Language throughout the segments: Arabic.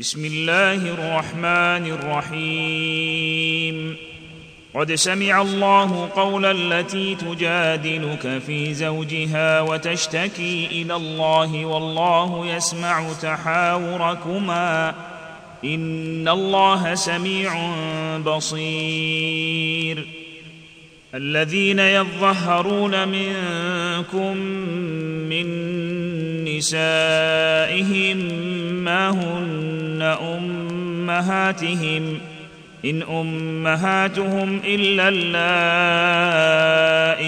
بسم الله الرحمن الرحيم. قد سمع الله قول التي تجادلك في زوجها وتشتكي إلى الله والله يسمع تحاوركما. إن الله سميع بصير. الذين يظهرون منكم من نسائهم ما هن أمهاتهم إن أمهاتهم إلا اللائي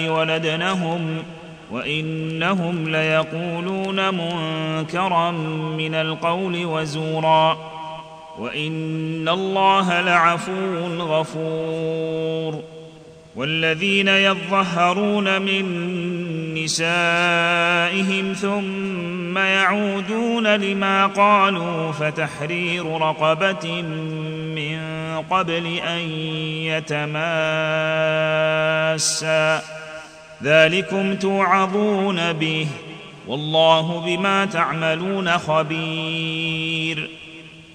ولدنهم وإنهم ليقولون منكرا من القول وزورا وإن الله لعفو غفور. والذين يظهرون من نسائهم ثم يعودون لما قالوا فتحرير رقبة من قبل أن يتماسا. ذلكم توعظون به والله بما تعملون خبير.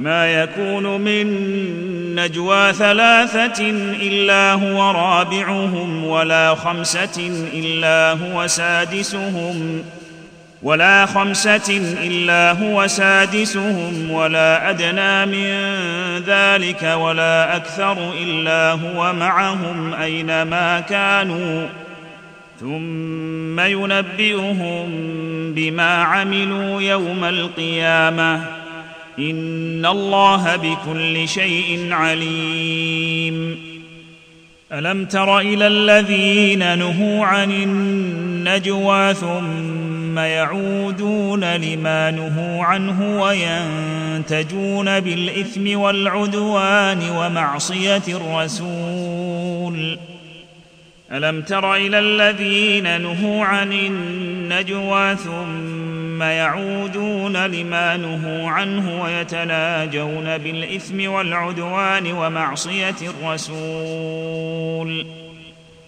ما يكون من نجوى ثلاثة إلا هو رابعهم ولا خمسة إلا هو سادسهم ولا خمسة إلا هو سادسهم ولا أدنى من ذلك ولا أكثر إلا هو معهم أينما كانوا ثم ينبئهم بما عملوا يوم القيامة إن الله بكل شيء عليم. ألم تر إلى الذين نهوا عن النجوى ثم يعودون لما نهوا عنه وينتجون بالاثم والعدوان ومعصيه الرسول. الم تر إلى الذين نهوا عن النجوى ثم يعودون لما نهوا عنه ويتناجون بالإثم والعدوان ومعصية الرسول.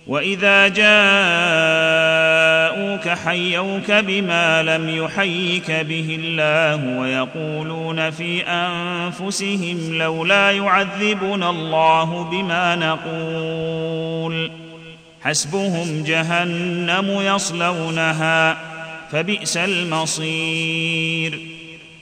وإذا جاءوك حيوك بما لم يحيك به الله ويقولون في أنفسهم لولا يعذبنا الله بما نقول. حسبهم جهنم يصلونها. فبئس المصير.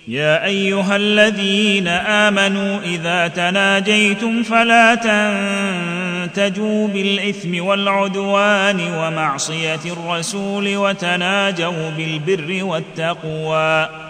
يا أيها الذين آمنوا إذا تناجيتم فلا تنتجوا بالإثم والعدوان ومعصية الرسول وتناجوا بالبر والتقوى.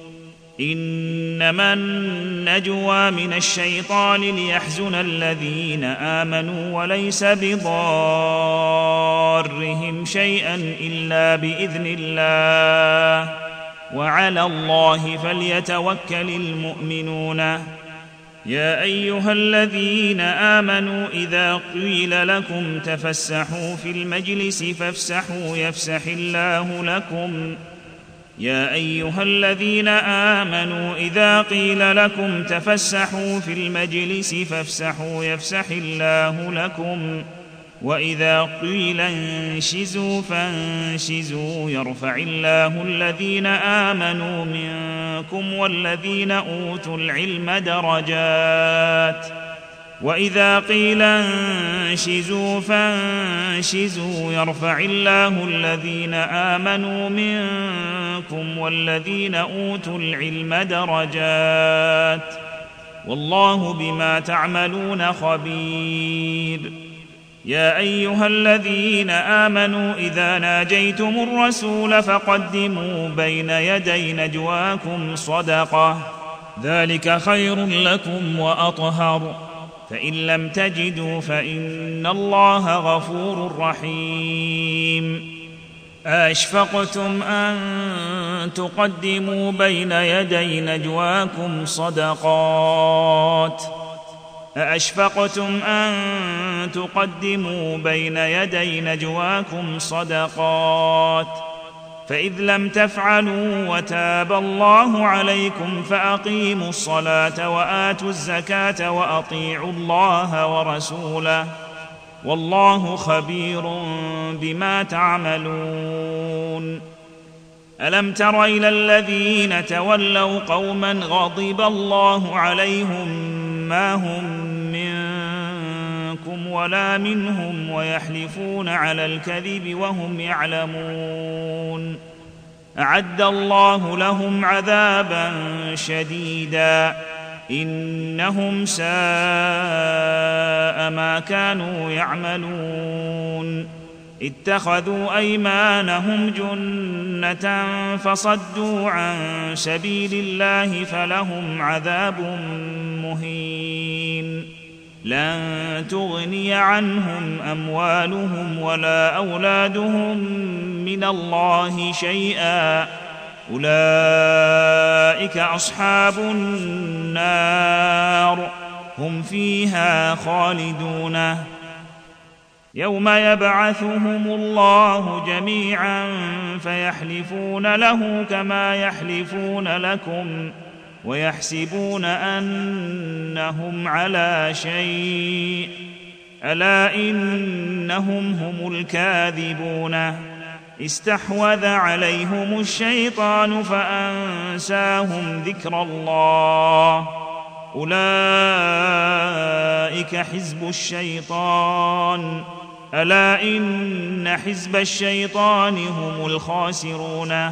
إنما النجوى من الشيطان ليحزن الذين آمنوا وليس بضارهم شيئا إلا بإذن الله. وعلى الله فليتوكل المؤمنون. يا أيها الذين آمنوا إذا قيل لكم تفسحوا في المجلس فافسحوا يفسح الله لكم. يا أيها الذين آمنوا إذا قيل لكم تفسحوا في المجلس فافسحوا يفسح الله لكم. وإذا قيل انشزوا فانشزوا يرفع الله الذين آمنوا منكم والذين أوتوا العلم درجات. واذا قيل انشزوا فانشزوا يرفع الله الذين امنوا منكم والذين اوتوا العلم درجات والله بما تعملون خبير يا ايها الذين امنوا اذا ناجيتم الرسول فقدموا بين يدي نجواكم صدقه ذلك خير لكم واطهر فإن لم تجدوا فإن الله غفور رحيم. أشفقتم أن تقدموا بين يدي نجواكم صدقات. أأشفقتم أن تقدموا بين يدي نجواكم صدقات. فإذ لم تفعلوا وتاب الله عليكم فأقيموا الصلاة وآتوا الزكاة وأطيعوا الله ورسوله والله خبير بما تعملون. ألم تر إلى الذين تولوا قوما غضب الله عليهم ما هم ولا منهم ويحلفون على الكذب وهم يعلمون. أعد الله لهم عذابا شديدا. إنهم ساء ما كانوا يعملون. اتخذوا أيمانهم جنة فصدوا عن سبيل الله فلهم عذاب مهين. لن تغني عنهم أموالهم ولا أولادهم من الله شيئا. أولئك أصحاب النار. هم فيها خالدون. يوم يبعثهم الله جميعا فيحلفون له كما يحلفون لكم. ويحسبون أنهم على شيء. ألا إنهم هم الكاذبون. استحوذ عليهم الشيطان فأنساهم ذكر الله. أولئك حزب الشيطان. ألا إن حزب الشيطان هم الخاسرون.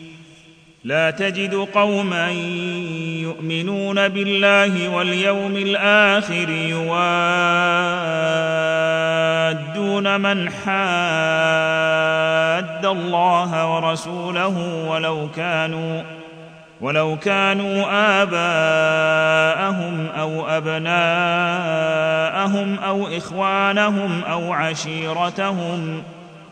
لا تجد قوما يؤمنون بالله واليوم الآخر يوادون من حاد الله ورسوله ولو كانوا ولو كانوا آباءهم أو أبناءهم أو إخوانهم أو عشيرتهم